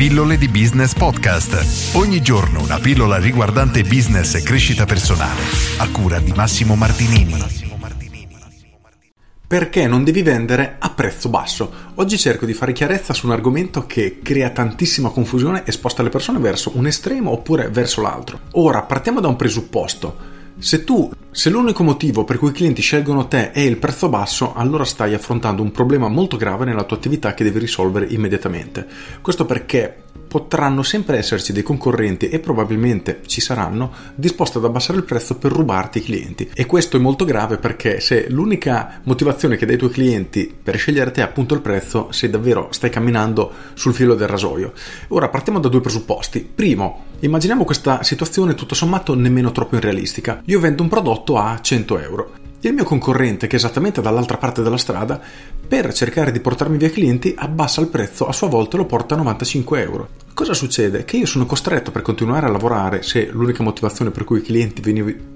Pillole di Business Podcast. Ogni giorno una pillola riguardante business e crescita personale. A cura di Massimo Martinini. Perché non devi vendere a prezzo basso? Oggi cerco di fare chiarezza su un argomento che crea tantissima confusione e sposta le persone verso un estremo oppure verso l'altro. Ora partiamo da un presupposto. Se tu, se l'unico motivo per cui i clienti scelgono te è il prezzo basso, allora stai affrontando un problema molto grave nella tua attività che devi risolvere immediatamente. Questo perché potranno sempre esserci dei concorrenti e probabilmente ci saranno disposti ad abbassare il prezzo per rubarti i clienti. E questo è molto grave perché se l'unica motivazione che dai ai tuoi clienti per scegliere te è appunto il prezzo, sei davvero stai camminando sul filo del rasoio. Ora partiamo da due presupposti. Primo, immaginiamo questa situazione tutto sommato nemmeno troppo irrealistica. Io vendo un prodotto a 100 euro. Il mio concorrente, che è esattamente dall'altra parte della strada, per cercare di portarmi via clienti, abbassa il prezzo a sua volta lo porta a 95 euro. Cosa succede? Che io sono costretto per continuare a lavorare, se l'unica motivazione per cui i clienti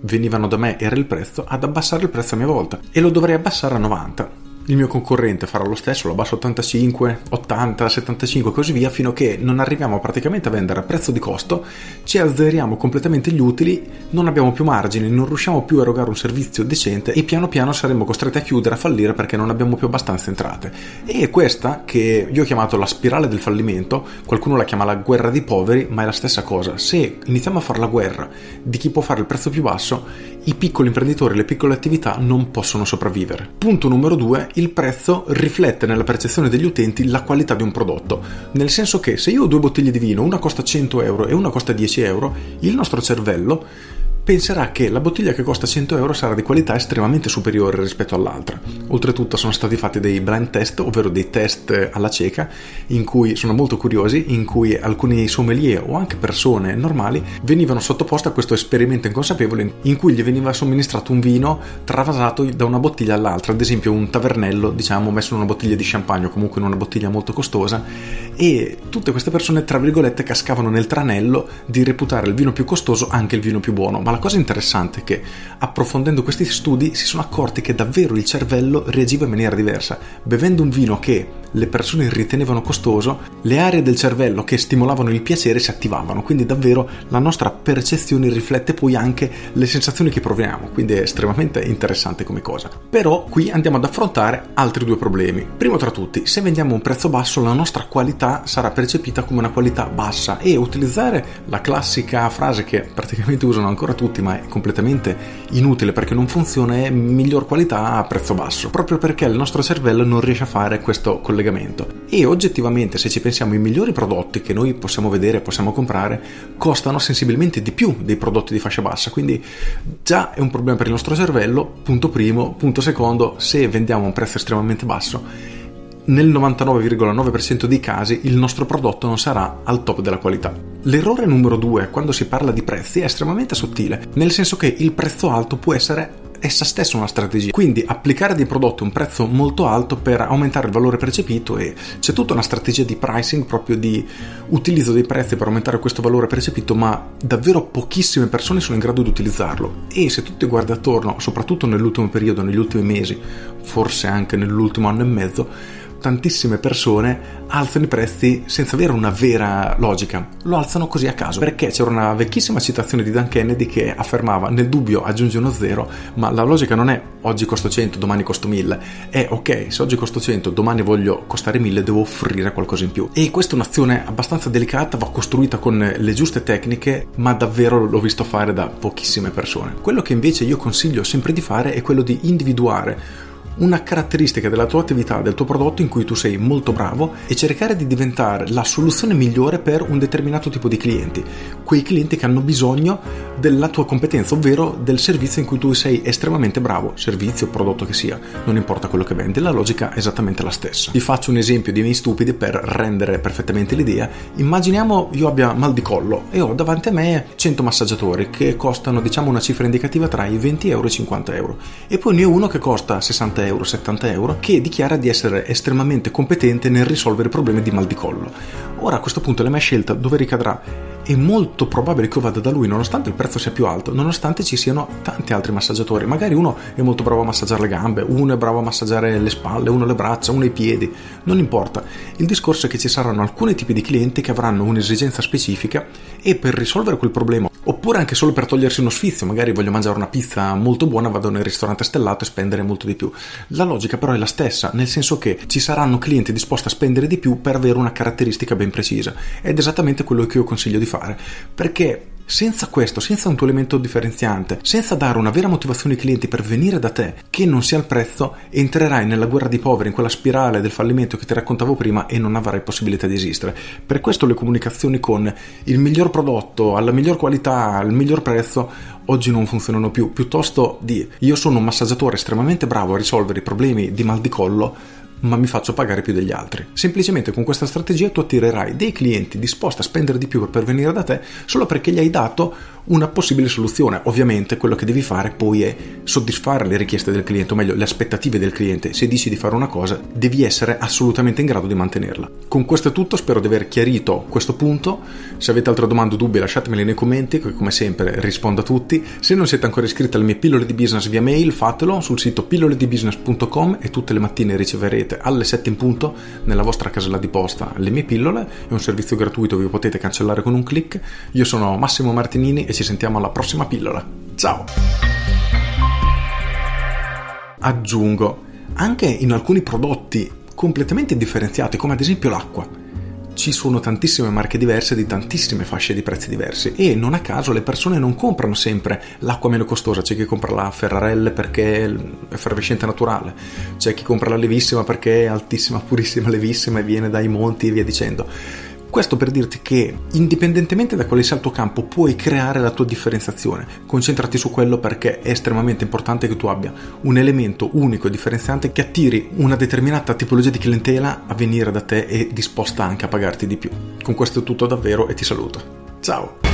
venivano da me era il prezzo, ad abbassare il prezzo a mia volta e lo dovrei abbassare a 90 il mio concorrente farà lo stesso, lo basso 85, 80, 75 e così via, fino a che non arriviamo praticamente a vendere a prezzo di costo, ci azzeriamo completamente gli utili, non abbiamo più margini, non riusciamo più a erogare un servizio decente e piano piano saremo costretti a chiudere, a fallire perché non abbiamo più abbastanza entrate. E questa, che io ho chiamato la spirale del fallimento, qualcuno la chiama la guerra dei poveri, ma è la stessa cosa. Se iniziamo a fare la guerra di chi può fare il prezzo più basso, i piccoli imprenditori, le piccole attività non possono sopravvivere. Punto numero due, il prezzo riflette nella percezione degli utenti la qualità di un prodotto, nel senso che se io ho due bottiglie di vino, una costa 100 euro e una costa 10 euro, il nostro cervello penserà che la bottiglia che costa 100 euro sarà di qualità estremamente superiore rispetto all'altra. Oltretutto sono stati fatti dei blind test, ovvero dei test alla cieca, in cui sono molto curiosi, in cui alcuni sommelier o anche persone normali venivano sottoposte a questo esperimento inconsapevole in cui gli veniva somministrato un vino travasato da una bottiglia all'altra, ad esempio un tavernello, diciamo, messo in una bottiglia di champagne o comunque in una bottiglia molto costosa e tutte queste persone, tra virgolette, cascavano nel tranello di reputare il vino più costoso anche il vino più buono, ma la cosa interessante è che approfondendo questi studi si sono accorti che davvero il cervello reagiva in maniera diversa. Bevendo un vino che le persone ritenevano costoso, le aree del cervello che stimolavano il piacere si attivavano, quindi davvero la nostra percezione riflette poi anche le sensazioni che proviamo, quindi è estremamente interessante come cosa. Però qui andiamo ad affrontare altri due problemi. Primo tra tutti, se vendiamo un prezzo basso la nostra qualità sarà percepita come una qualità bassa e utilizzare la classica frase che praticamente usano ancora tutti ma è completamente inutile perché non funziona, è miglior qualità a prezzo basso, proprio perché il nostro cervello non riesce a fare questo collegamento. E oggettivamente, se ci pensiamo, i migliori prodotti che noi possiamo vedere, possiamo comprare, costano sensibilmente di più dei prodotti di fascia bassa, quindi già è un problema per il nostro cervello, punto primo, punto secondo, se vendiamo a un prezzo estremamente basso nel 99,9% dei casi il nostro prodotto non sarà al top della qualità. L'errore numero due quando si parla di prezzi è estremamente sottile, nel senso che il prezzo alto può essere essa stessa una strategia. Quindi applicare dei prodotti a un prezzo molto alto per aumentare il valore percepito e c'è tutta una strategia di pricing proprio di utilizzo dei prezzi per aumentare questo valore percepito, ma davvero pochissime persone sono in grado di utilizzarlo. E se tu ti guardi attorno, soprattutto nell'ultimo periodo, negli ultimi mesi, forse anche nell'ultimo anno e mezzo, tantissime persone alzano i prezzi senza avere una vera logica, lo alzano così a caso, perché c'era una vecchissima citazione di Dan Kennedy che affermava nel dubbio aggiungi uno zero, ma la logica non è oggi costo 100, domani costo 1000, è ok, se oggi costo 100, domani voglio costare 1000, devo offrire qualcosa in più. E questa è un'azione abbastanza delicata, va costruita con le giuste tecniche, ma davvero l'ho visto fare da pochissime persone. Quello che invece io consiglio sempre di fare è quello di individuare una caratteristica della tua attività, del tuo prodotto in cui tu sei molto bravo e cercare di diventare la soluzione migliore per un determinato tipo di clienti, quei clienti che hanno bisogno della tua competenza, ovvero del servizio in cui tu sei estremamente bravo, servizio prodotto che sia, non importa quello che vendi, la logica è esattamente la stessa. Vi faccio un esempio di miei stupidi per rendere perfettamente l'idea. Immaginiamo io abbia mal di collo e ho davanti a me 100 massaggiatori che costano diciamo una cifra indicativa tra i 20 euro e i 50 euro e poi ne ho uno che costa 60 euro 60 euro, 70 euro, che dichiara di essere estremamente competente nel risolvere problemi di mal di collo. Ora a questo punto la mia scelta dove ricadrà? è molto probabile che io vada da lui nonostante il prezzo sia più alto, nonostante ci siano tanti altri massaggiatori. Magari uno è molto bravo a massaggiare le gambe, uno è bravo a massaggiare le spalle, uno le braccia, uno i piedi, non importa. Il discorso è che ci saranno alcuni tipi di clienti che avranno un'esigenza specifica e per risolvere quel problema, oppure anche solo per togliersi uno sfizio, magari voglio mangiare una pizza molto buona, vado nel ristorante stellato e spendere molto di più. La logica però è la stessa, nel senso che ci saranno clienti disposti a spendere di più per avere una caratteristica ben precisa. Ed è esattamente quello che io consiglio di fare, perché senza questo, senza un tuo elemento differenziante, senza dare una vera motivazione ai clienti per venire da te, che non sia il prezzo, entrerai nella guerra di poveri, in quella spirale del fallimento che ti raccontavo prima e non avrai possibilità di esistere. Per questo le comunicazioni con il miglior prodotto, alla miglior qualità, al miglior prezzo, oggi non funzionano più. Piuttosto di io sono un massaggiatore estremamente bravo a risolvere i problemi di mal di collo, ma mi faccio pagare più degli altri. Semplicemente con questa strategia tu attirerai dei clienti disposti a spendere di più per venire da te solo perché gli hai dato una possibile soluzione. Ovviamente quello che devi fare poi è soddisfare le richieste del cliente, o meglio le aspettative del cliente. Se dici di fare una cosa, devi essere assolutamente in grado di mantenerla. Con questo è tutto, spero di aver chiarito questo punto. Se avete altre domande o dubbi lasciatemeli nei commenti, che come sempre rispondo a tutti. Se non siete ancora iscritti alle mie pillole di business via mail, fatelo sul sito pilloledibusiness.com e tutte le mattine riceverete alle 7 in punto nella vostra casella di posta le mie pillole. È un servizio gratuito, vi potete cancellare con un clic. Io sono Massimo Martinini e ci sentiamo alla prossima pillola. Ciao! Aggiungo, anche in alcuni prodotti completamente differenziati, come ad esempio l'acqua, ci sono tantissime marche diverse di tantissime fasce di prezzi diversi e non a caso le persone non comprano sempre l'acqua meno costosa, c'è chi compra la Ferrarelle perché è effervescente naturale, c'è chi compra la levissima perché è altissima, purissima, levissima e viene dai monti e via dicendo questo per dirti che, indipendentemente da quale sia il tuo campo, puoi creare la tua differenziazione. Concentrati su quello perché è estremamente importante che tu abbia un elemento unico e differenziante che attiri una determinata tipologia di clientela a venire da te e disposta anche a pagarti di più. Con questo è tutto davvero e ti saluto. Ciao!